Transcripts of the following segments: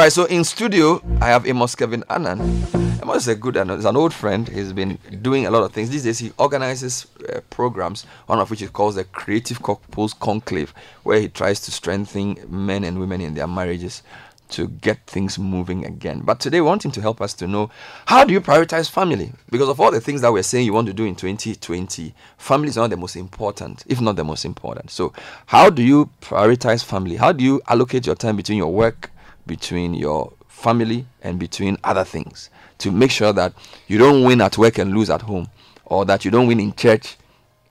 All right, so in studio, I have Amos Kevin Annan. Amos is a good and is an old friend. He's been doing a lot of things. These days, he organizes uh, programs, one of which he calls the Creative Couples Conclave, where he tries to strengthen men and women in their marriages to get things moving again. But today, we want him to help us to know how do you prioritize family? Because of all the things that we're saying you want to do in 2020, family is not the most important, if not the most important. So, how do you prioritize family? How do you allocate your time between your work, between your family, and between other things to make sure that you don't win at work and lose at home, or that you don't win in church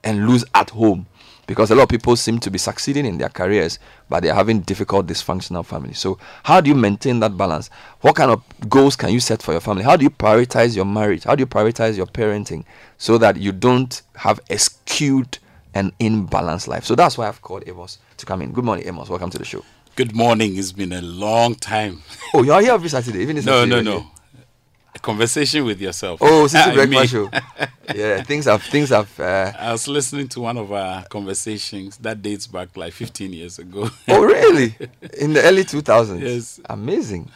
and lose at home? because a lot of people seem to be succeeding in their careers, but they're having difficult, dysfunctional families. So, how do you maintain that balance? What kind of goals can you set for your family? How do you prioritize your marriage? How do you prioritize your parenting so that you don't have a skewed and imbalanced life? So, that's why I've called Amos to come in. Good morning, Amos. Welcome to the show. Good morning. It's been a long time. Oh, you're here every Saturday, even this No, Saturday, no, you're no. A conversation with yourself. Oh, Citi I Breakfast Show. Yeah, things have things have. Uh, I was listening to one of our conversations that dates back like 15 years ago. oh, really? In the early 2000s. Yes. Amazing.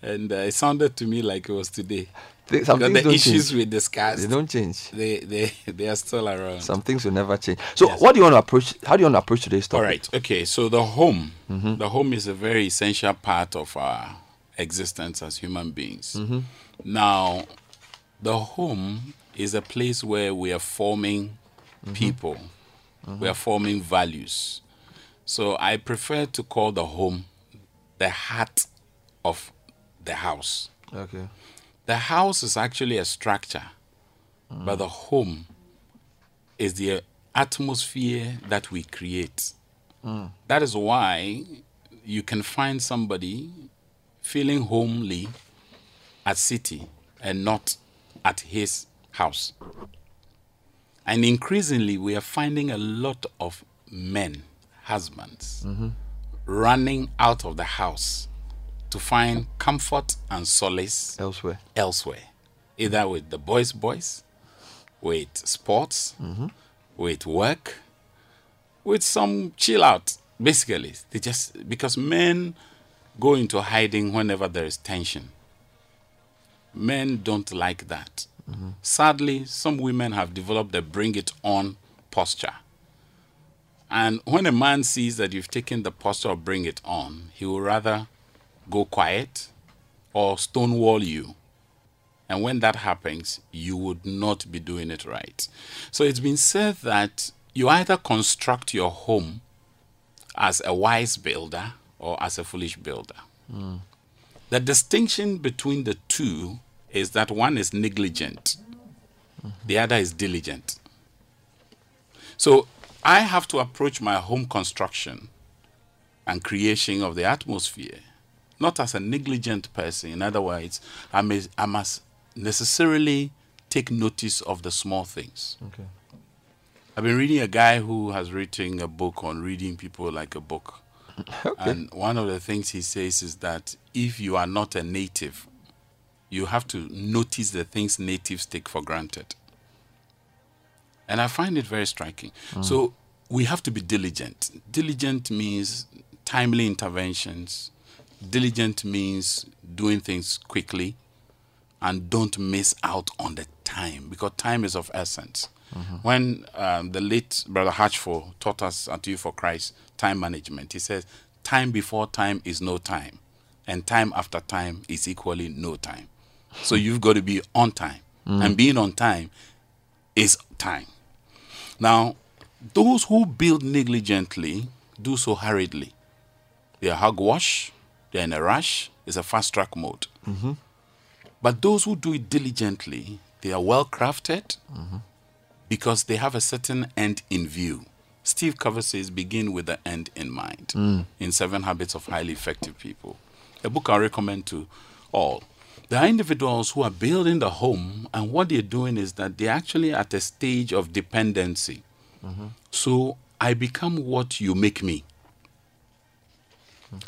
and uh, it sounded to me like it was today. Th- Some Because things the don't issues change. we discussed, They don't change. they, they, they are still around. Some things will never change. So, Yes. what do you want to approach? How do you want to approach today's topic? All right. Okay. So the home, Mm-hmm. the home is a very essential part of our existence as human beings. Mm-hmm. Now, the home is a place where we are forming Mm-hmm. people, we are forming values. So I prefer to call the home the heart of the house. Okay. The house is actually a structure, but the home is the atmosphere that we create. That is why you can find somebody feeling homely at city and not at his house. And increasingly, we are finding a lot of men, husbands, running out of the house to find comfort and solace Elsewhere. elsewhere, either with the boys' boys, with sports, mm-hmm. with work, with some chill out. Basically, they just because men go into hiding whenever there is tension. Men don't like that. Mm-hmm. Sadly, some women have developed a bring it on posture. And when a man sees that you've taken the posture of bring it on, he will rather go quiet or stonewall you. And when that happens, you would not be doing it right. So it's been said that you either construct your home as a wise builder or as a foolish builder. Hmm. The distinction between the two is that one is negligent, the other is diligent. So I have to approach my home construction and creation of the atmosphere not as a negligent person. In other words, I, may, I must necessarily take notice of the small things. Okay. I've been reading a guy who has written a book on reading people like a book. Okay. And one of the things he says is that if you are not a native, you have to notice the things natives take for granted. And I find it very striking. Mm. So we have to be diligent. Diligent means timely interventions. Diligent means doing things quickly and don't miss out on the time because time is of essence. When um, the late Brother Hatchford taught us at Youth for Christ time management, he says, Time before time is no time, and time after time is equally no time. So you've got to be on time, and being on time is time. Now, those who build negligently do so hurriedly. They are hogwash, they're in a rush, it's a fast track mode. Mm-hmm. But those who do it diligently, they are well crafted mm-hmm. because they have a certain end in view. Steve Covey says, begin with the end in mind mm. in Seven Habits of Highly Effective People. A book I recommend to all. There are individuals who are building the home, and what they're doing is that they're actually at a stage of dependency. Mm-hmm. So I become what you make me.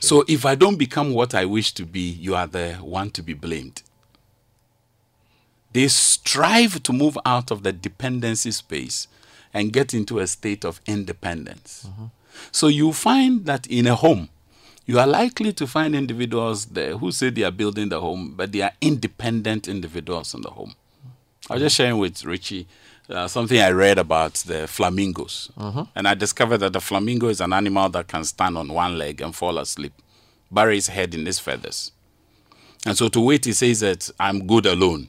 So if I don't become what I wish to be, you are the one to be blamed. They strive to move out of the dependency space and get into a state of independence. Mm-hmm. So you find that in a home, you are likely to find individuals there who say they are building the home, but they are independent individuals in the home. I was just sharing with Richie uh, something I read about the flamingos. And I discovered that the flamingo is an animal that can stand on one leg and fall asleep, bury his head in his feathers. And so to wait, he says that I'm good alone.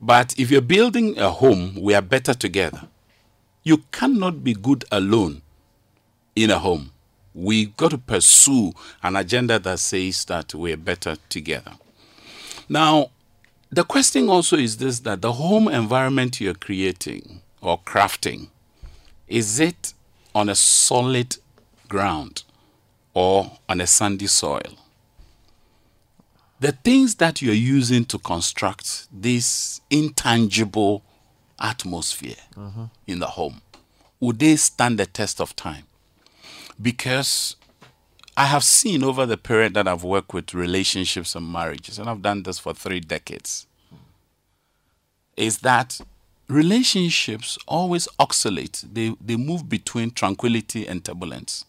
But if you're building a home, we are better together. You cannot be good alone in a home. We've got to pursue an agenda that says that we're better together. Now, the question also is this that the home environment you're creating or crafting is it on a solid ground or on a sandy soil? The things that you're using to construct this intangible atmosphere mm-hmm. in the home, would they stand the test of time? Because I have seen over the period that I've worked with relationships and marriages, and I've done this for three decades, is that relationships always oscillate. They, they move between tranquility and turbulence.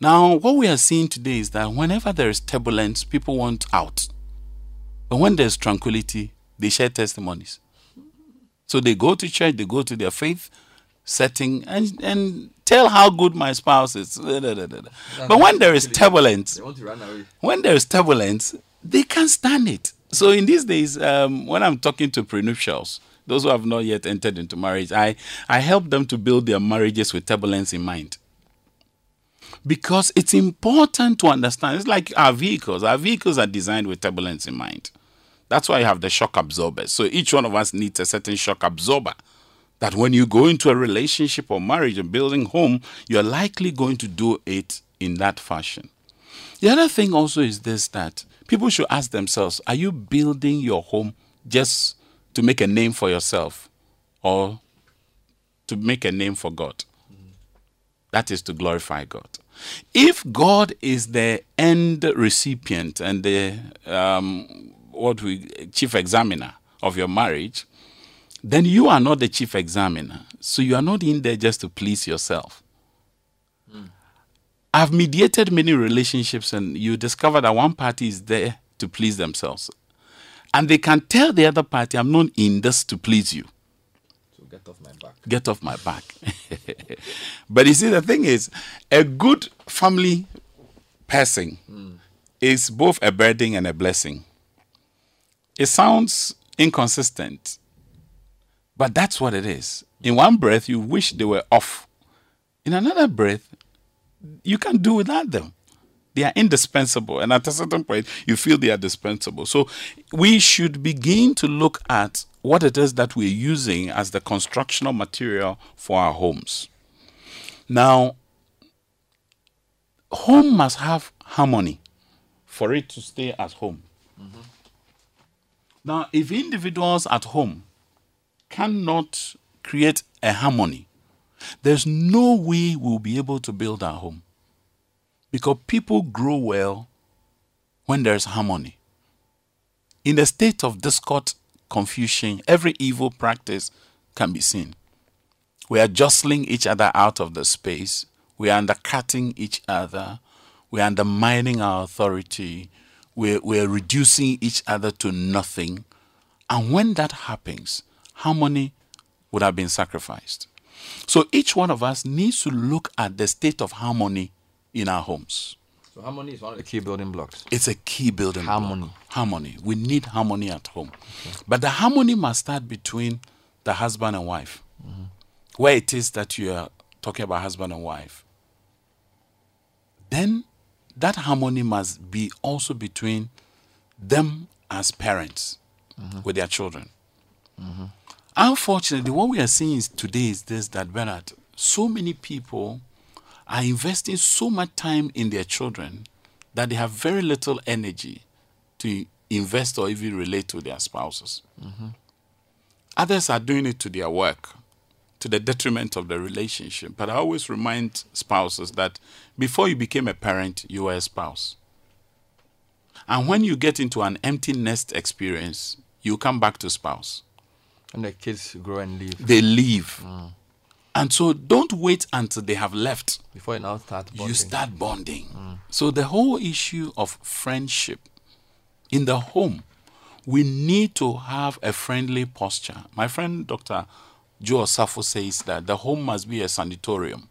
Now, what we are seeing today is that whenever there is turbulence, people want out. But when there's tranquility, they share testimonies. So they go to church, they go to their faith setting, and, and tell how good my spouse is. But when there is turbulence, They want to run away. when there is turbulence, they can't stand it. So in these days, um, when I'm talking to prenuptials, those who have not yet entered into marriage, I, I help them to build their marriages with turbulence in mind. Because it's important to understand. It's like our vehicles. Our vehicles are designed with turbulence in mind. That's why you have the shock absorbers. So each one of us needs a certain shock absorber. That when you go into a relationship or marriage and building home, you're likely going to do it in that fashion. The other thing also is this that people should ask themselves are you building your home just to make a name for yourself or to make a name for God? That is to glorify God. If God is the end recipient and the um, what we chief examiner of your marriage, then you are not the chief examiner. So you are not in there just to please yourself. Hmm. I've mediated many relationships, and you discover that one party is there to please themselves. And they can tell the other party, I'm not in this to please you. So get off my back. Get off my back. but you see, the thing is, a good family person hmm. is both a burden and a blessing. It sounds inconsistent, but that's what it is. In one breath, you wish they were off. In another breath, you can't do without them. They are indispensable. And at a certain point, you feel they are dispensable. So we should begin to look at what it is that we're using as the constructional material for our homes. Now, home must have harmony for it to stay at home. Mm-hmm. Now, if individuals at home cannot create a harmony, there's no way we'll be able to build our home. Because people grow well when there's harmony. In a state of discord, confusion, every evil practice can be seen. We are jostling each other out of the space. We are undercutting each other. We are undermining our authority. We're, we're reducing each other to nothing. And when that happens, harmony would have been sacrificed. So each one of us needs to look at the state of harmony in our homes. So harmony is one of the key building blocks. It's a key building block. Harmony. Harmony. We need harmony at home. But the harmony must start between the husband and wife. Mm-hmm. Where it is that you are talking about husband and wife. Then that harmony must be also between them as parents mm-hmm. with their children. Mm-hmm. Unfortunately, what we are seeing is today is this that Bernard, so many people are investing so much time in their children that they have very little energy to invest or even relate to their spouses. Mm-hmm. Others are doing it to their work, to the detriment of the relationship. But I always remind spouses that before you became a parent, you were a spouse. And when you get into an empty nest experience, you come back to spouse And the kids grow and leave. they leave. Mm. And so don't wait until they have left. Before you now start bonding. You start bonding. Mm. So the whole issue of friendship in the home, we need to have a friendly posture. My friend Dr. Joe Safo says that the home must be a sanatorium.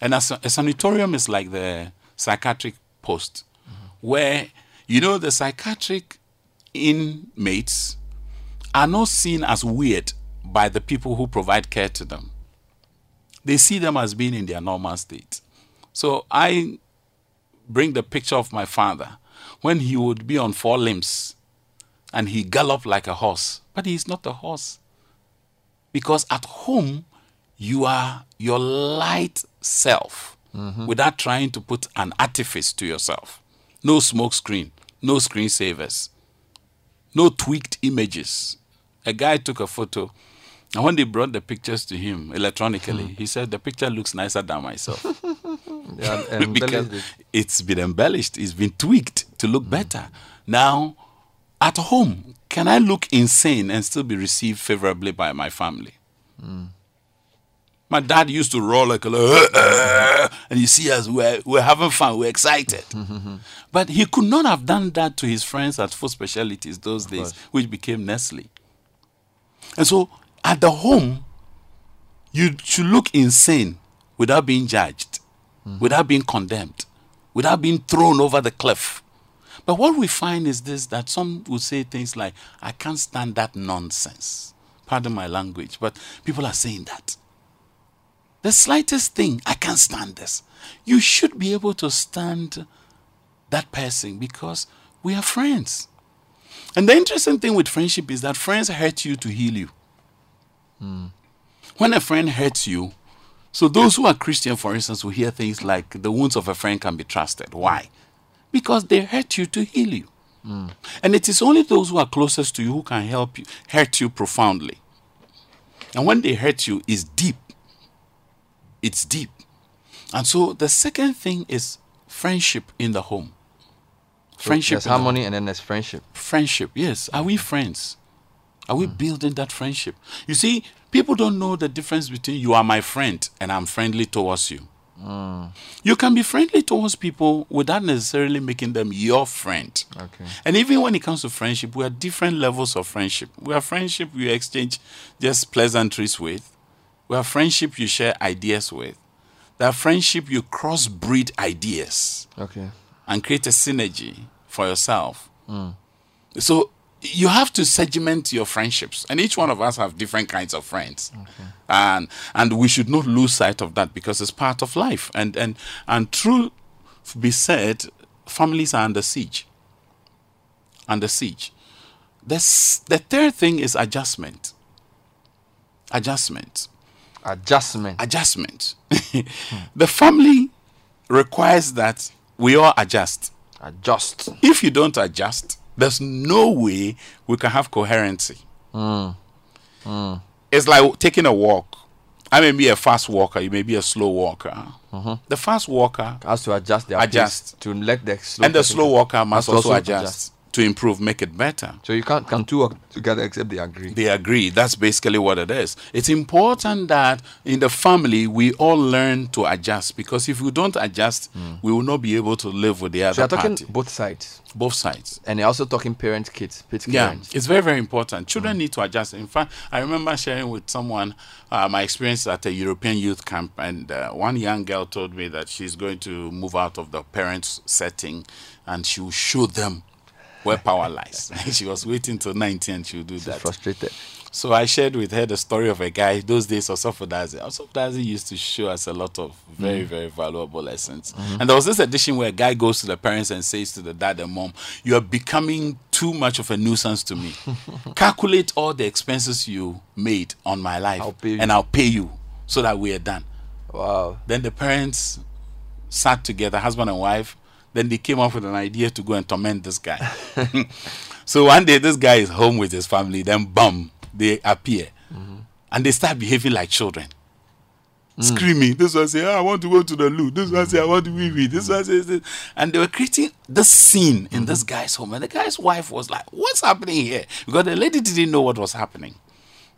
And a, a sanatorium is like the psychiatric post, mm-hmm. where, you know, the psychiatric inmates are not seen as weird by the people who provide care to them. They see them as being in their normal state. So I bring the picture of my father when he would be on four limbs and he galloped like a horse, but he's not a horse. Because at home, you are your light self mm-hmm. without trying to put an artifice to yourself. No smoke screen, no screensavers, no tweaked images. A guy took a photo, and when they brought the pictures to him electronically, he said, The picture looks nicer than myself. Yeah, because it. it's been embellished, it's been tweaked to look better. Now, at home, can I look insane and still be received favorably by my family? My dad used to roll like a and you see us, we're, we're having fun, we're excited. but he could not have done that to his friends at Food Specialities those days, course. which became Nestle. And so at the home, you should look insane without being judged, without being condemned, without being thrown over the cliff. But what we find is this that some will say things like, I can't stand that nonsense. Pardon my language, but people are saying that. The slightest thing, I can't stand this. You should be able to stand that person because we are friends. And the interesting thing with friendship is that friends hurt you to heal you. When a friend hurts you, so those who are Christian, for instance, will hear things like the wounds of a friend can be trusted. Why? Because they hurt you to heal you. And it is only those who are closest to you who can help you, hurt you profoundly. And when they hurt you, it's deep. It's deep. And so the second thing is friendship in the home. Friendship. There's in the home harmony and then there's friendship. friendship yes. Are we friends? Are we hmm. building that friendship? You see people don't know the difference between you are my friend and i'm friendly towards you. Hmm. You can be friendly towards people without necessarily making them your friend. Okay. and even when it comes to friendship we are different levels of friendship. We have friendship you exchange just pleasantries with. We have friendship you share ideas with. There are friendship you crossbreed ideas. Okay. And create a synergy for yourself. Hmm. So you have to segment your friendships, and each one of us have different kinds of friends, and and we should not lose sight of that because it's part of life. And and and true be said, families are under siege. Under siege. This, the third thing is adjustment. Adjustment Adjustment. adjustment. the family requires that we all adjust. Adjust. If you don't adjust, there's no way we can have coherency. Hmm. Hmm. It's like taking a walk. I may be a fast walker, you may be a slow walker. Mm-hmm. The fast walker Has to adjust their Adjust. to let the slow and the slow walker must must also, also adjust, adjust. To improve, make it better. So you can't can two work together except they agree. They agree. That's basically what it is. It's important that in the family we all learn to adjust because if we don't adjust, we will not be able to live with the so other you're talking party. both sides, Both sides. and you're also talking parent kids, Yeah, parents. it's very, very important. Children need to adjust. In fact, I remember sharing with someone uh, my experience at a European youth camp, and uh, one young girl told me that she's going to move out of the parents' setting and she will show them where power lies. she was waiting till 19 and she would do She's that. frustrated. So I shared with her the story of a guy. Those days, Osofo Dadzie. Osofodazi used to show us a lot of very, mm. very valuable lessons. Mm-hmm. And there was this edition where a guy goes to the parents and says to the dad and mom, "You are becoming too much of a nuisance to me. Calculate all the expenses you made on my life, I'll pay you." and I'll pay you so that we are done." Wow. Then the parents sat together, husband and wife. Then they came up with an idea to go and torment this guy. so one day, this guy is home with his family. Then, bum, they appear, mm-hmm. and they start behaving like children, mm. screaming. This one say, "Ah, "I want to go to the loo." This one say, "I want to wee wee." This one says, this. and they were creating this scene in this mm-hmm. guy's home. And the guy's wife was like, "What's happening here?" Because the lady didn't know what was happening.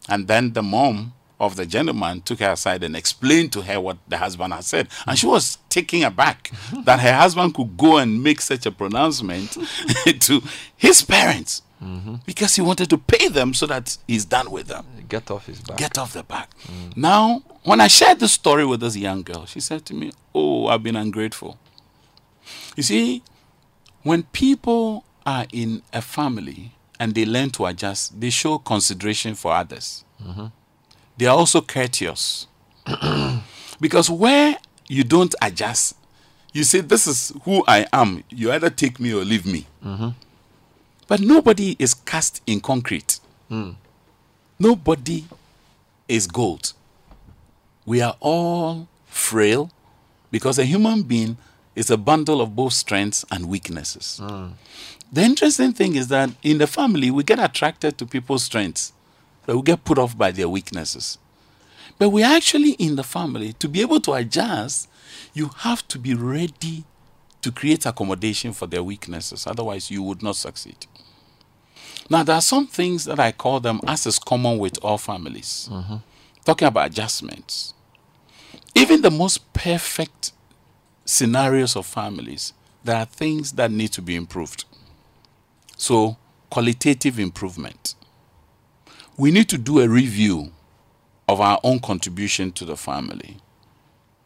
And then the mom of the gentleman took her aside and explained to her what the husband had said. And she was taken aback that her husband could go and make such a pronouncement to his parents because he wanted to pay them so that he's done with them. Get off his back. Get off the back. Now, when I shared the story with this young girl, she said to me, Oh, I've been ungrateful. You see, when people are in a family and they learn to adjust, they show consideration for others. Mm-hmm. They are also courteous. because where you don't adjust, you say, This is who I am. You either take me or leave me. Mm-hmm. But nobody is cast in concrete. Mm. Nobody is gold. We are all frail because a human being is a bundle of both strengths and weaknesses. Mm. The interesting thing is that in the family, we get attracted to people's strengths, but we get put off by their weaknesses. But we're actually, in the family, to be able to adjust, you have to be ready to create accommodation for their weaknesses. Otherwise, you would not succeed. Now, there are some things that I call them as is common with all families. Mm-hmm. Talking about adjustments. Even the most perfect scenarios of families, there are things that need to be improved. So, qualitative improvement. We need to do a review of our own contribution to the family.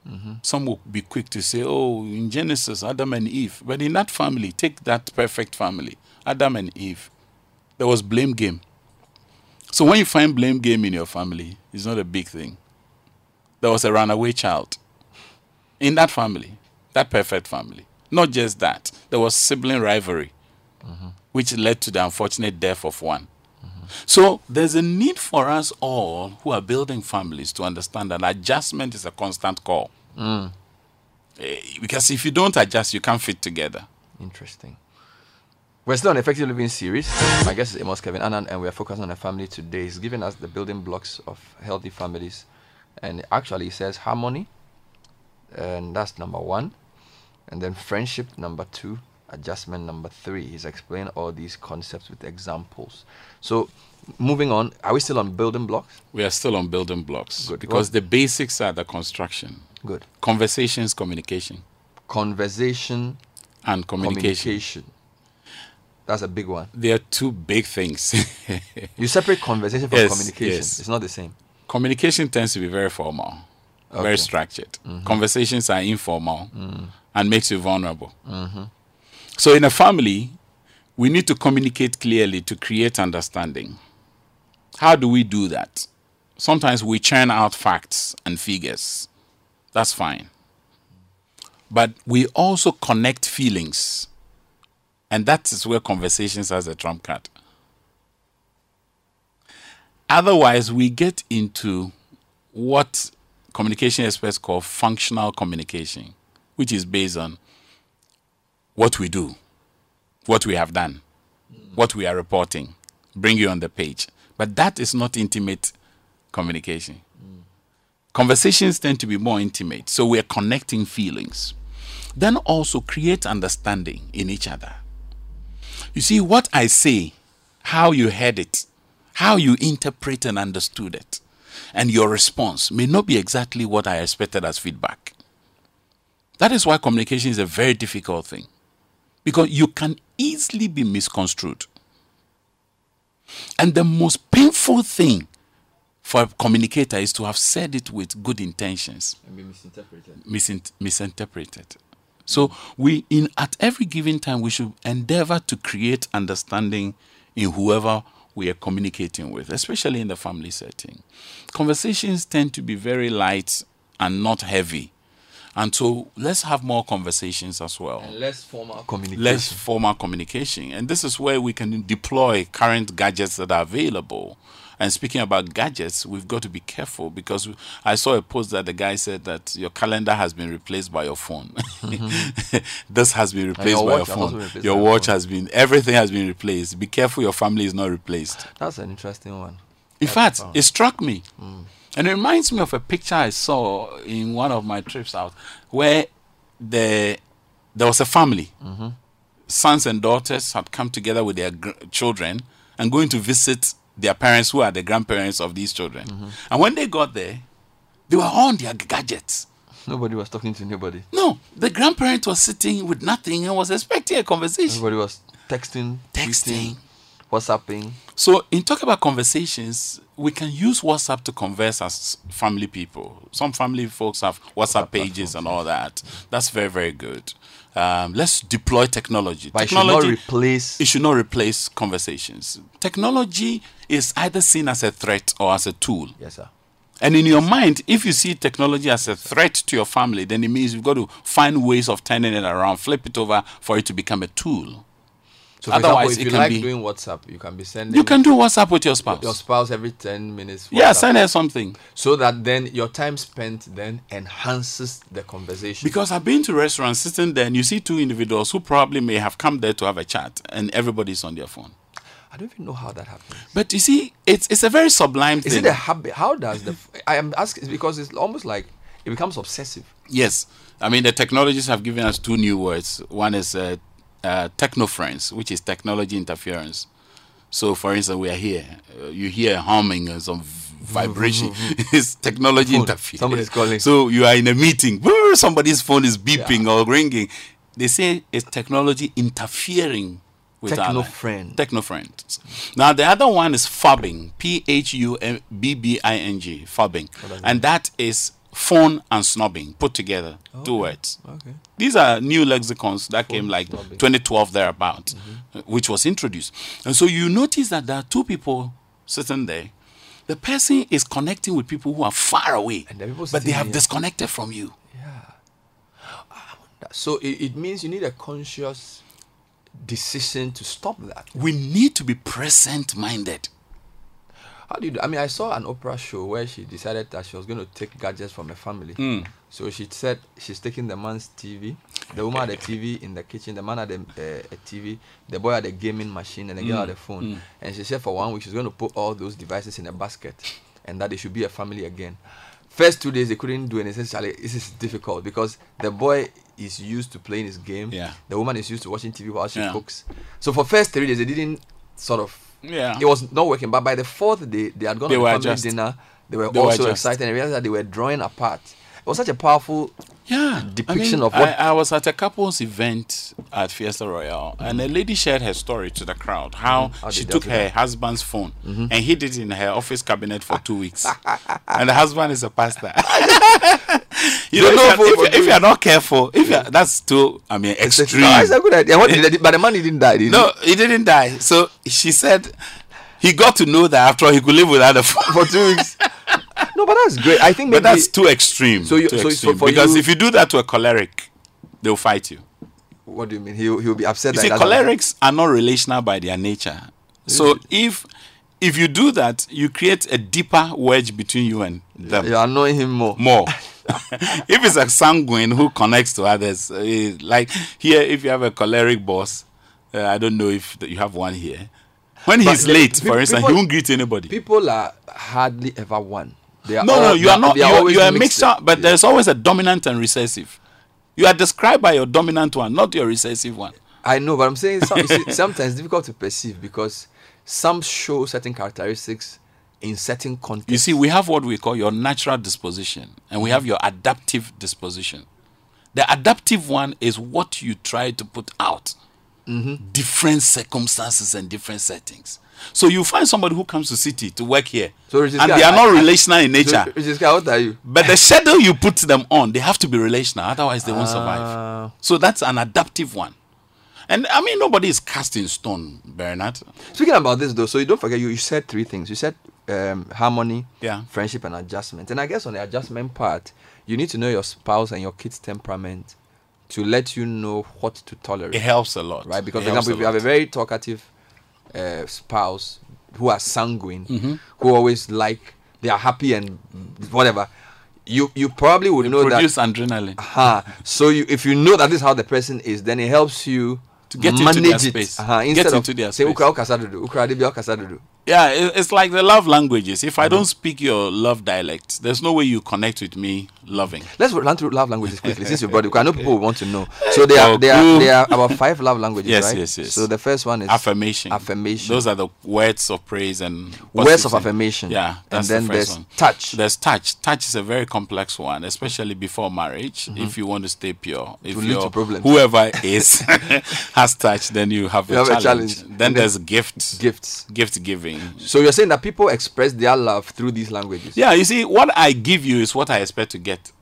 Mm-hmm. Some will be quick to say, oh, in Genesis, Adam and Eve. But in that family, take that perfect family, Adam and Eve, there was blame game. So when you find blame game in your family, it's not a big thing. There was a runaway child in that family, that perfect family. Not just that, there was sibling rivalry, mm-hmm. which led to the unfortunate death of one. So there's a need for us all who are building families to understand that adjustment is a constant call. Eh, Because if you don't adjust, you can't fit together. Interesting. We're still on Effective Living series. My guest is Amos Kevin Annan, and we are focusing on a family today. He's giving us the building blocks of healthy families. And actually, he says harmony, and that's number one. And then friendship, number two. Adjustment, number three. He's explained all these concepts with examples. So, moving on, are we still on building blocks? We are still on building blocks Good. because What- the basics are the construction, Good. conversations, communication, Conversation, and communication. communication. That's a big one. They are two big things. You separate conversation from Yes, communication. yes. It's not the same. communication tends to be very formal, Okay. very structured. Mm-hmm. Conversations are informal mm. and makes you vulnerable. Mm-hmm. So in a family, we need to communicate clearly to create understanding. How do we do that? Sometimes we churn out facts and figures. That's fine. But we also connect feelings. And that is where conversations has a trump card. Otherwise, we get into what communication experts call functional communication, which is based on what we do, what we have done, what we are reporting, bring you on the page. But that is not intimate communication. Conversations tend to be more intimate, so we're connecting feelings. Then also create understanding in each other. You see, what I say, how you heard it, how you interpret and understood it, and your response may not be exactly what I expected as feedback. That is why communication is a very difficult thing, because you can easily be misconstrued. And the most painful thing for a communicator is to have said it with good intentions And be misinterpreted. misint- misinterpreted. So we in at every given time we should endeavor to create understanding in whoever we are communicating with, especially in the family setting. Conversations tend to be very light and not heavy. And so let's have more conversations as well And less formal communication. less formal communication. And this is where we can deploy current gadgets that are available. And speaking about gadgets, we've got to be careful because I saw a post that the guy said that your calendar has been replaced by your phone. this has been replaced your by your watch has also phone. Your your watch phone. has been, everything has been replaced. Be careful your family is not replaced. That's an interesting one. In fact, it struck me. Mm. And it reminds me of a picture I saw in one of my trips out where the, there was a family. Mm-hmm. Sons and daughters had come together with their gr- children and going to visit their parents who are the grandparents of these children. And when they got there, they were on their gadgets. Nobody was talking to nobody. No, the grandparent was sitting with nothing and was expecting a conversation. Everybody was texting, Texting. tweeting, WhatsApping. So, in talking about conversations, we can use WhatsApp to converse as family people. Some family folks have WhatsApp pages and all that. That's very, very good. Um, let's deploy technology. But it should not replace. it should not replace conversations. Technology is either seen as a threat or as a tool. Yes, sir. And in your mind, if you see technology as a threat to your family, then it means you've got to find ways of turning it around, flip it over for it to become a tool. So, Otherwise, example, if you can like be- doing WhatsApp, you can be sending You can do WhatsApp with your spouse. your spouse every 10 minutes. yeah, send her something. So that then your time spent then enhances the conversation. Because I've been to restaurants sitting there and you see two individuals who probably may have come there to have a chat and everybody's on their phone. I don't even know how that happens. But you see, it's it's a very sublime Is thing. it a habit? How does the. I am asking because it's almost like it becomes obsessive. Yes. I mean, the technologies have given us two new words. One is uh, uh, technoference, which is technology interference. So, for instance, we are here. Uh, you hear humming and some vibration. it's technology Phone. interference. Somebody's calling. So, you are in a meeting. Somebody's phone is beeping or ringing. They say it's technology interfering with our. Technoference. Technoference. Now, the other one is phubbing. P H U M B B I N G. Phubbing. And that is phone and snobbing put together. Two words. Okay. These are new lexicons that came like snobbing. 2012 thereabout, uh, which was introduced. And so you notice that there are two people sitting there. The person is connecting with people who are far away, but they have here- disconnected from you. Yeah. So it, it means you need a conscious decision to stop that. We need to be present minded. How do you do? I mean, I saw an Oprah show where she decided that she was going to take gadgets from the family. Hmm. So she said she's taking the man's TV, the woman had the TV in the kitchen, the man had a, uh, a TV, the boy had a gaming machine, and the girl had Hmm. a phone. And she said for one week she's going to put all those devices in a basket, and that they should be a family again. First two days they couldn't do anything. This is difficult because the boy is used to playing his game. Yeah. The woman is used to watching TV while she Yeah. cooks. So for first three days they didn't sort of Yeah. it was not working. But by the fourth day, they had gone They were family adjust. dinner. They were They were also adjust. excited and realized that they were drawing apart. It was such a powerful yeah depiction I mean, of what- I, I was at a couple's event at Fiesta Royale, and a lady shared her story to the crowd how Mm-hmm. How she took her that. husband's phone and hid it in her office cabinet for two weeks, and the husband is a pastor. you don't know if, you're, if, if you're not careful, if you're, that's too, I mean, extreme. No, it's a good idea. What but the man didn't die. Did No, he didn't die. So she said he got to know that after all, he could live without a phone. for two weeks. no, but that's great. I think maybe But that's too extreme. So you- too so- so extreme. for because you- if you do that to a choleric, they'll fight you. what do you mean? He'll he'll be upset. You see, cholerics are not relational by their nature. So if if you do that, you create a deeper wedge between you and them. You're annoying him more. More. if it's a sanguine who connects to others, eh, like here, if you have a choleric boss, uh, I don't know if you have one here. When he's the- late, for people- instance, he won't greet anybody. People are hardly ever one. Are No, all- no, you they are not. You are, you are a mixture, up. but Yeah. there's always a dominant and recessive. You are described by your dominant one, not your recessive one. I know, but I'm saying some, see, sometimes it's difficult to perceive because some show certain characteristics in certain contexts. You see, we have what we call your natural disposition, and we have your adaptive disposition. The adaptive one is what you try to put out, Mm-hmm. different circumstances and different settings. So you find somebody who comes to Citi to work here, So, and they are not I- relational in nature. Guy, what are you? But the schedule you put them on, they have to be relational, otherwise they won't survive. Ah. So that's an adaptive one. And I mean, nobody is cast in stone, Bernard. Speaking about this though, so you don't forget you, you said three things. You said um, harmony, Yeah. friendship, and adjustment. And I guess on the adjustment part, you need to know your spouse and your kid's temperament to let you know what to tolerate. It helps a lot. right? Because, It for example, if you have a very talkative uh, spouse who are sanguine, Mm-hmm. who always like they are happy and whatever, you you probably would know that. produce adrenaline. Uh-huh. So you, if you know that this is how the person is, then it helps you To get into their it. space. Uh-huh. Get Instead of into their say space. ukra dodo, ukra dodo. Yeah, it's like the love languages. If I don't speak your love dialect, there's no way you connect with me loving. Let's run through love languages quickly since you brought it. because I know people want to know. So there are there are there are about five love languages, Yes, right? yes, yes. So the first one is Affirmation. Affirmation. Those are the words of praise and words of affirmation. Yeah, and then the there's one. touch. There's touch. Touch is a very complex one, especially before marriage. If you want to stay pure, if Mm-hmm. lead to you're- problems. whoever is has touch, then you have, You a, have a challenge. challenge. Then there's gifts, Gifts. gift giving. So you're saying that people express their love through these languages. Yeah, you see, what I give you is what I expect to get.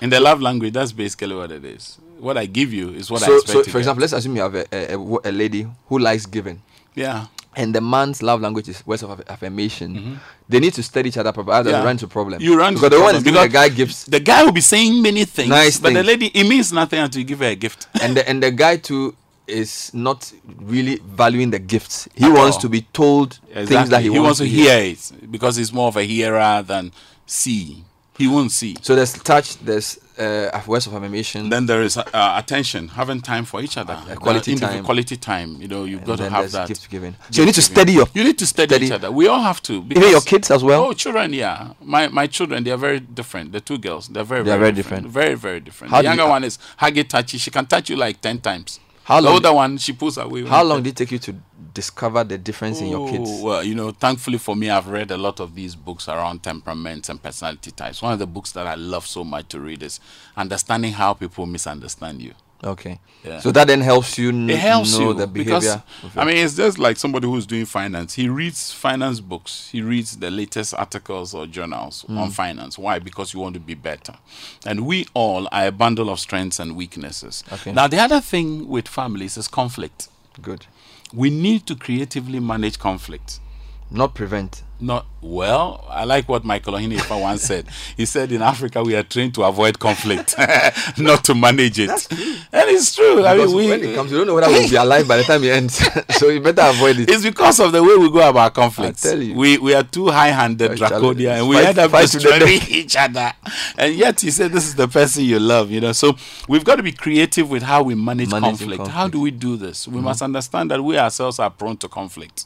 In the love language, that's basically what it is. What I give you is what I expect so to for get. example, let's assume you have a, a, a lady who likes giving. yeah. and the man's love language is words of aff- affirmation, they need to study each other properly. Otherwise, Mm-hmm. Yeah. run into problem. You run because the one is giving the guy gifts, The guy will be saying many things, Nice but the lady, it means nothing until you give her a gift. and the and the guy too is not really valuing the gifts. He wants to be told things that Exactly. he, wants, to hear it because he's more of a hearer than see. He won't see. So there's touch, there's uh, words of affirmation, Then there is uh, attention, having time for each other, Uh, quality time. Quality time. You know, you've and got to have that. gift giving. So you need to Gift study your You need to study, study- each other. We all have to. even your kids as well. Oh, children, yeah. My my children, they are very different. The two girls, they're very They are very, very different. different. Very very different. How the do you- younger one is huggy touchy. She can touch you like ten times. How the long- older one, she pulls away. How long did it take you to discover the difference in your oh, kids? Oh, Well, you know, thankfully for me, I've read a lot of these books around temperaments and personality types. One of the books that I love so much to read is Understanding How People Misunderstand You. Okay. Yeah. So that then helps you n- It helps know you the because behavior. of I mean, it's just like somebody who's doing finance. He reads finance books. He reads the latest articles or journals Hmm. on finance. Why? Because you want to be better. And we all are a bundle of strengths and weaknesses. Okay. Now, the other thing with families is conflict. good. We need to creatively manage conflict. Not prevent. Not well. I like what Michael Ohinifa once said. He said, "In Africa, we are trained to avoid conflict, not to manage it." And it's true. I mean, we, when it comes, you don't know whether we'll be alive by the time it ends. so you better avoid it. it's because of the way we go about conflicts. I tell you. We we are too high-handed, draconian, and we Fight- end up destroying each other. And yet, he said, "This is the person you love." You know, so we've got to be creative with how we manage Managing conflict. How do we do this? We mm-hmm. must understand that we ourselves are prone to conflict.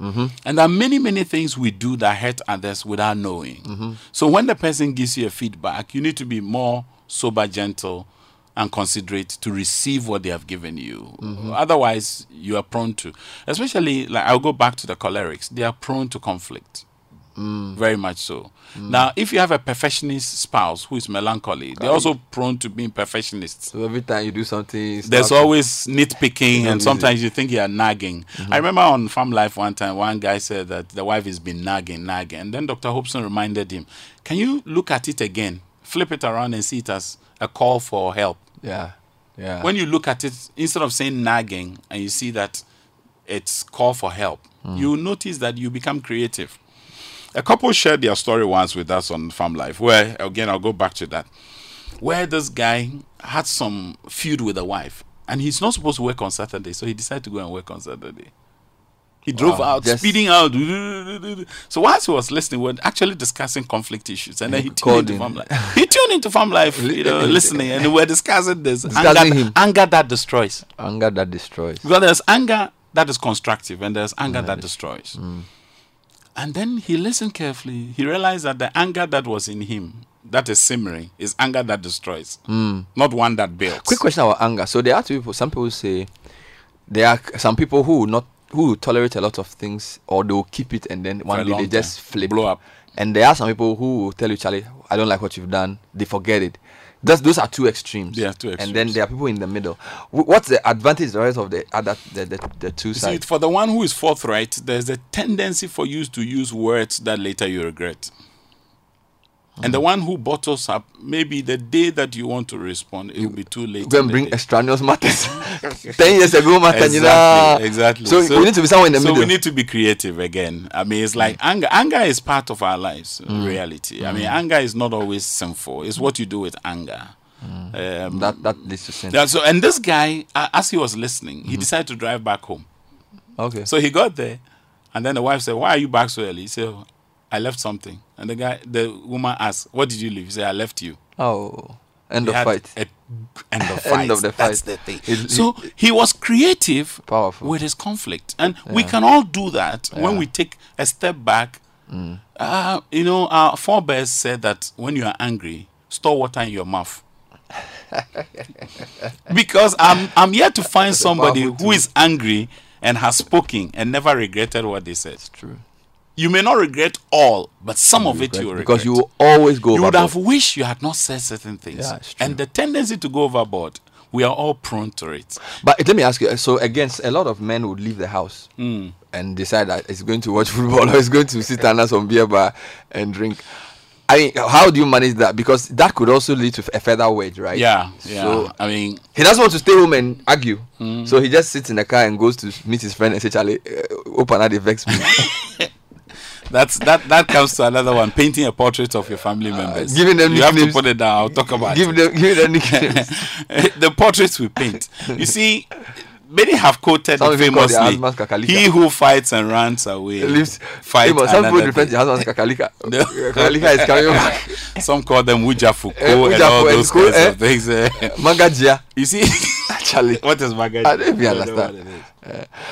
Mm-hmm. And there are many, many things we do that hurt others without knowing. Mm-hmm. So when the person gives you a feedback, you need to be more sober, gentle, and considerate to receive what they have given you. Mm-hmm. Otherwise, you are prone to, especially like I'll go back to the cholerics. They are prone to conflict. Mm. Very much so. Now, if you have a perfectionist spouse who is melancholy, they're also prone to being perfectionists. So every time you do something, There's always nitpicking, and sometimes you think you're nagging. Mm-hmm. I remember on Farm Life one time, one guy said that the wife has been nagging, nagging. And then Dr. Hobson reminded him, Can you look at it again? Flip it around and see it as a call for help. Yeah. Yeah. When you look at it, instead of saying nagging, and you see that it's call for help, Hmm. you notice that you become creative. A couple shared their story once with us on Farm Life, where, again, I'll go back to that, where this guy had some feud with a wife, and he's not supposed to work on Saturday, so he decided to go and work on Saturday. He drove Wow, out, just- speeding out. So whilst he was listening, we are actually discussing conflict issues, and then he tuned into. Farm Life. He tuned into Farm Life, you know, listening, and we are discussing this Discussing anger, anger that destroys. Anger that destroys. Because there's anger that is constructive and there's anger that destroys. Mm. And then he listened carefully. He realized that the anger that was in him, that is simmering, is anger that destroys, not one that builds. Mm. Quick question about anger. So there are two people. Some people say there are some people who not who tolerate a lot of things or they will keep it and then one day they just time. flip. Blow up. And there are some people who will tell you, Charlie, I don't like what you've done. They forget it. That's, those are two extremes. Are two And then there are people in the middle. Wh- What's the advantage, the rest of the other, the, the, the two You see, sides? for the one who is forthright, there's a tendency for you to use words that later you regret. And Mm. the one who bottles up, maybe the day that you want to respond, it will be too late. Go in and bring day. extraneous matters. Ten years ago, matter. you know. Exactly, exactly. So, we need to be somewhere in the so middle. So we need to be creative again. I mean, it's like anger. Anger is part of our lives. Mm. Reality. I mean, anger is not always sinful. It's what you do with anger. Um, that that leads to sin. yeah, so, and this guy, uh, as he was listening, Mm-hmm. he decided to drive back home. Okay. So he got there, and then the wife said, "Why are you back so early?" He said, "Oh, "I left something." And the guy, the woman asked, "What did you leave?" He said, "I left you." oh, End He of fight. a- end of End fight. of the That's fight. the thing. He- he- so he was creative Powerful. with his conflict, and we can all do that when Yeah. Mm. we take a step back. Uh, you know, our forebears said that when you are angry, store water in your mouth. because I'm I'm here to find somebody who is angry and has spoken and never regretted what they said. It's true. You may not regret all, but some of it you will regret. because you will always go. you would have wished you had not said certain things. Yeah, it's true. and the tendency to go overboard, we are all prone to it. But let me ask you. So against a lot of men would leave the house Hmm. and decide that it's going to watch football or it's going to sit under some beer bar and drink. I mean, how do you manage that? Because that could also lead to a further wedge, right? Yeah, yeah. So I mean, he doesn't want to stay home and argue, Hmm. so he just sits in the car and goes to meet his friend and say, "Charlie, uh, open that vex me." that's that. That comes to another one: painting a portrait of your family members. Uh, giving them you have to put it down. I'll talk about give it. them, give them nicknames. the portraits we paint. You see, many have quoted Some it even call their famously. He who fights and runs away Leaves. fight Amos, some people refer to your husband as kakalika. No. kakalika is coming back. Some call them Wuja Foucault Eh, and all those kinds co- of things. eh. Mangajia. You see, actually, what is Magaji? I don't even understand.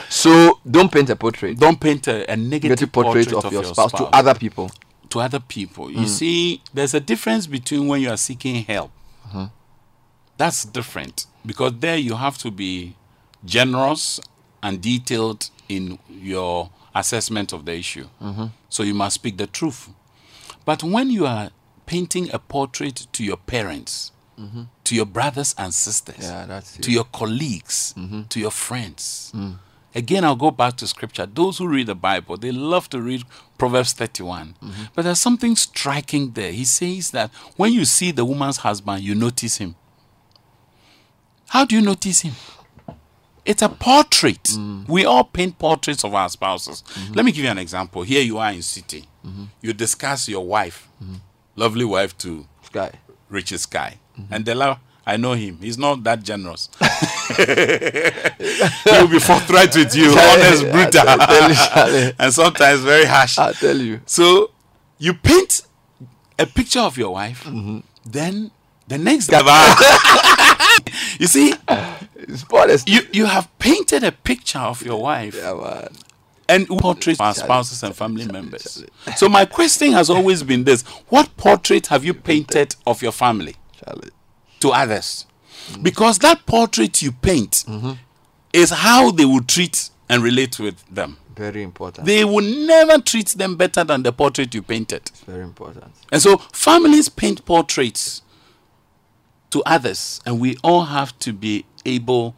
So don't paint a portrait. Don't paint a, a negative Negative portrait, of, your, spouse, to other people. to other people. You see, there's a difference between when you are seeking help. Uh-huh. That's different because there you have to be generous and detailed in your assessment of the issue. Mm-hmm. So you must speak the truth. But when you are painting a portrait to your parents, to your brothers and sisters, Mm-hmm. Yeah, that's to your colleagues, to your friends. Mm. Again, I'll go back to scripture. Those who read the Bible, they love to read Proverbs 31. Mm-hmm. But there's something striking there. He says that when you see the woman's husband, you notice him. How do you notice him? It's a portrait. Mm. We all paint portraits of our spouses. Mm-hmm. Let me give you an example. Here you are in Citi. You discuss your wife, Mm-hmm. lovely wife to Sky. Richard Sky. Mm-hmm. And Dela, I know him. He's not that generous. he will be forthright with you, honest, brutal, I tell you, Charlie. and sometimes very harsh. I'll tell you. So you paint a picture of your wife, Mm-hmm. then the next day, you see, you you have painted a picture of your wife Yeah, man. and portraits of our spouses and family members. So my question has always been this: What portrait have you painted of your family? Charlie. to others. Because that portrait you paint Mm-hmm. is how they will treat and relate with them. Very important. They will never treat them better than the portrait you painted. Very important. And so families paint portraits to others, and we all have to be able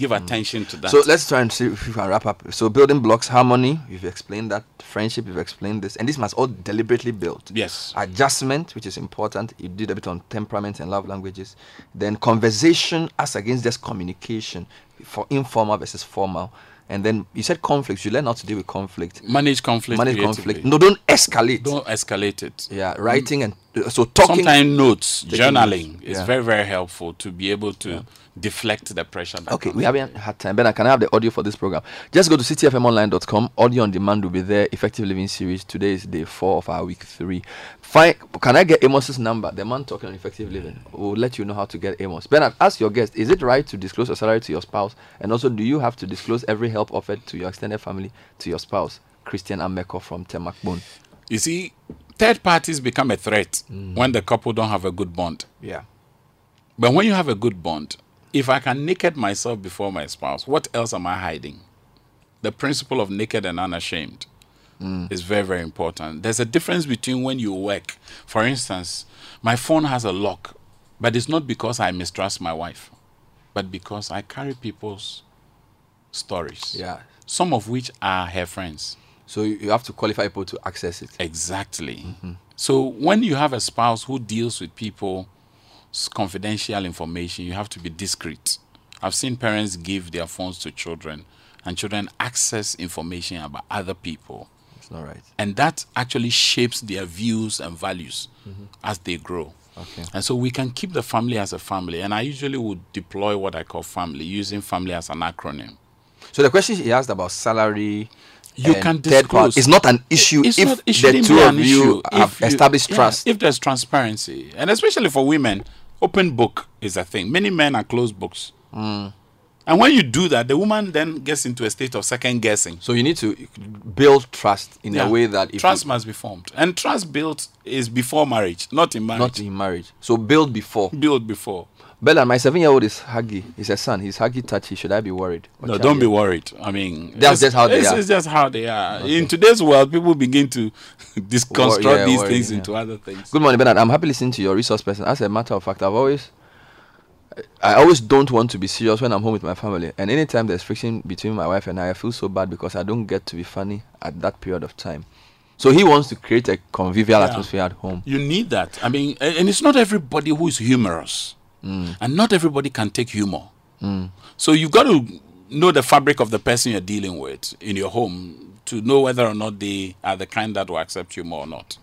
give attention to that. Mm. So let's try and see if we can wrap up. So building blocks, harmony, you've explained that. Friendship, you've explained this. And this must all deliberately built. yes. Adjustment, which is important. You did a bit on temperament and love languages. Then conversation as against just communication for informal versus formal. And then you said conflicts. You learn how to deal with conflict. Manage conflict. Manage conflict. No, don't escalate. Don't escalate it. Yeah, writing and uh, so talking. Sometimes notes, journaling notes, is yeah. very, very helpful to be able to deflect the pressure. Okay, we haven't had time. Ben, can I have the audio for this program? Just go to citifmonline.com. Audio on demand will be there. Effective Living Series. Today is day four of our week three. Fine. Can I get Amos's number? The man talking on effective living. We'll let you know how to get Amos. Bernard, ask your guest: Is it right to disclose your salary to your spouse? And also, do you have to disclose every help offered to your extended family to your spouse? Christian Ameko from Temakbon. You see, third parties become a threat mm. when the couple don't have a good bond. Yeah. But when you have a good bond, if I can naked myself before my spouse, what else am I hiding? The principle of naked and unashamed mm. is very, very important. There's a difference between when you work. For instance, my phone has a lock, but it's not because I mistrust my wife, but because I carry people's stories. Yeah. Some of which are her friends. So you have to qualify people to access it. Exactly. Mm-hmm. So when you have a spouse who deals with people's confidential information, you have to be discreet. I've seen parents give their phones to children, and children access information about other people, It's not right. and that actually shapes their views and values mm-hmm. as they grow. Okay. And so we can keep the family as a family, and I usually would deploy what I call family, using family as an acronym. So the question he asked about salary. You can disclose. is not an issue It's if not- the two of an you issue have if you- established yeah, trust. if there's transparency, and especially for women, Open book is a thing. Many men are closed books. Hmm. And when you do that, the woman then gets into a state of second guessing. So you need to build trust in Yeah. a way that trust must be formed. And trust built is before marriage, not in marriage. not in marriage. So build before. Build before. Bella, my seven-year-old is huggy. He's a son. He's huggy touchy. Should I be worried? Or No, don't be worried. I mean, That's just how they are. It's just how they are. In today's world, people begin to disconstruct yeah, these things yeah. into other things. Good morning, Bernard. I'm happy listening to your resource person. As a matter of fact, I've always, I always don't want to be serious when I'm home with my family. And anytime there's friction between my wife and I, I feel so bad because I don't get to be funny at that period of time. So he wants to create a convivial Yeah. atmosphere at home. You need that. I mean, and it's not everybody who is humorous, Mm. and not everybody can take humor. So you've got to know the fabric of the person you're dealing with in your home to know whether or not they are the kind that will accept humor or not.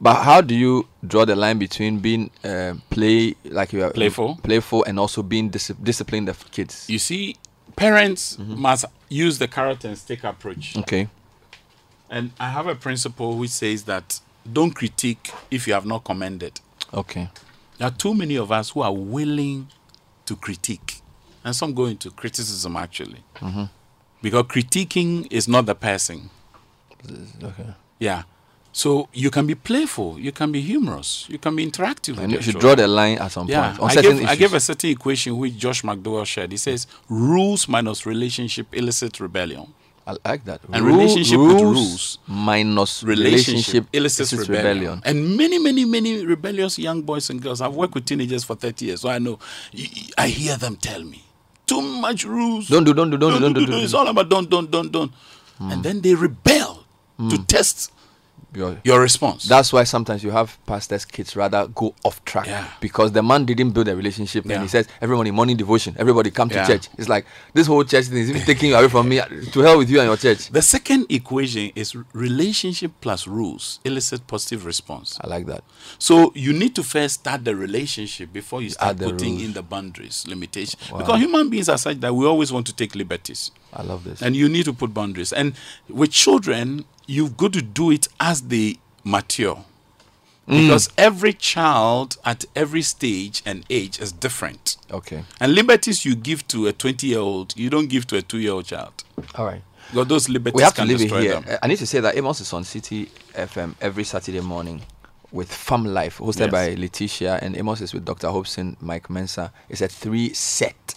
But how do you draw the line between being uh, play like you are Playful? playful, and also being dis- disciplined of kids? You see, parents Mm-hmm. must use the carrot and stick approach. Okay. And I have a principle which says that don't critique if you have not commended. Okay. There are too many of us who are willing to critique, and some go into criticism actually. Mm-hmm. Because critiquing is not the person. Okay. Yeah. So you can be playful, you can be humorous, you can be interactive. And you should draw the line at some Yeah, point I gave. I gave a certain equation which Josh McDowell shared. He says rules minus relationship elicit rebellion. I like that. And Rule- relationship with rules minus relationship, relationship elicits elicits rebellion. And many, many, many rebellious young boys and girls. I've worked with teenagers for 30 years, so I know. I hear them tell me, too much rules. Don't do, don't do, don't do, don't do, don't It's do. all about don't, don't, don't, don't. And hmm. then they rebel to hmm. test Your- your response. That's why sometimes you have pastors' kids rather go off track Yeah. because the man didn't build a relationship Yeah. and he says everybody morning devotion, everybody come to Yeah. church. It's like this whole church thing is even taking you away from me. To hell with you and your church. the second equation is relationship plus rules elicit positive response. I like that. So you need to first start the relationship before you start putting rules. in the boundaries, limitations. Because human beings are such that we always want to take liberties. I love this. And you need to put boundaries. And with children, you've got to do it as they mature. Mm. Because every child at every stage and age is different. okay. And liberties you give to a 20 year old, you don't give to a two year old child. All right. Because those liberties We have to leave it here. them. I need to say that Amos is on Citi FM every Saturday morning with Fam Life, hosted Yes. by Letitia, and Amos is with Dr. Hobson, Mike Mensa. It's a three set,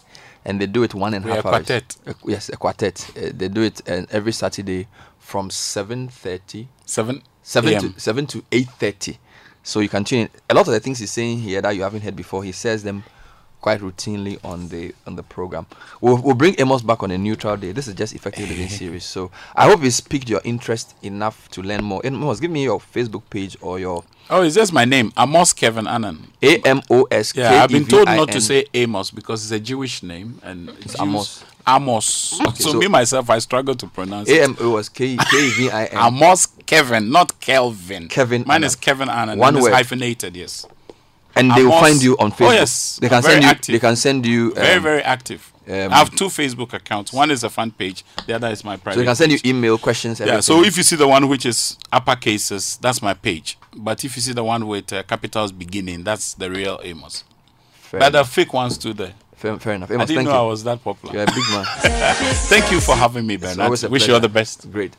and they do it one and a half and a We are hours. quartet. Uh, yes, a quartet. Uh, they do it uh, every Saturday from seven thirty, 7 seven AM. to seven to eight thirty. So you can tune in. A lot of the things he's saying here that you haven't heard before, he says them quite routinely on the on the program. We'll, we'll bring Amos back on a neutral day. This is just effective living series. So I hope it's piqued your interest enough to learn more. Amos, give me your Facebook page or your Oh, is this my name? Amos Kevin Annan. A M O S K E V I N. Yeah, I've been told not to say Amos because it's a Jewish name and it's Amos. Amos. Okay, so, so- me myself, I struggle to pronounce A. M O S K K E V I N. Amos Kevin, not Kelvin. Kevin Mine Annan. is Kevin Annan. One it's word. hyphenated. Yes. And they will find you on Facebook. Oh, Facebook. yes. They can I'm very send you. active. They can send you. Very, um, very active. um, I have two Facebook accounts. One is a fan page. The other is my private. So they can send you email questions. Yeah. So if you see the one which is upper cases, that's my page. But if you see the one with uh, capitals beginning, that's the real Amos. fair, But the fake ones too there. fair, fair enough. I didn't thank know I you. was that popular. You're a big man. Thank you for having me, Bernard. Wish you all the best. Great.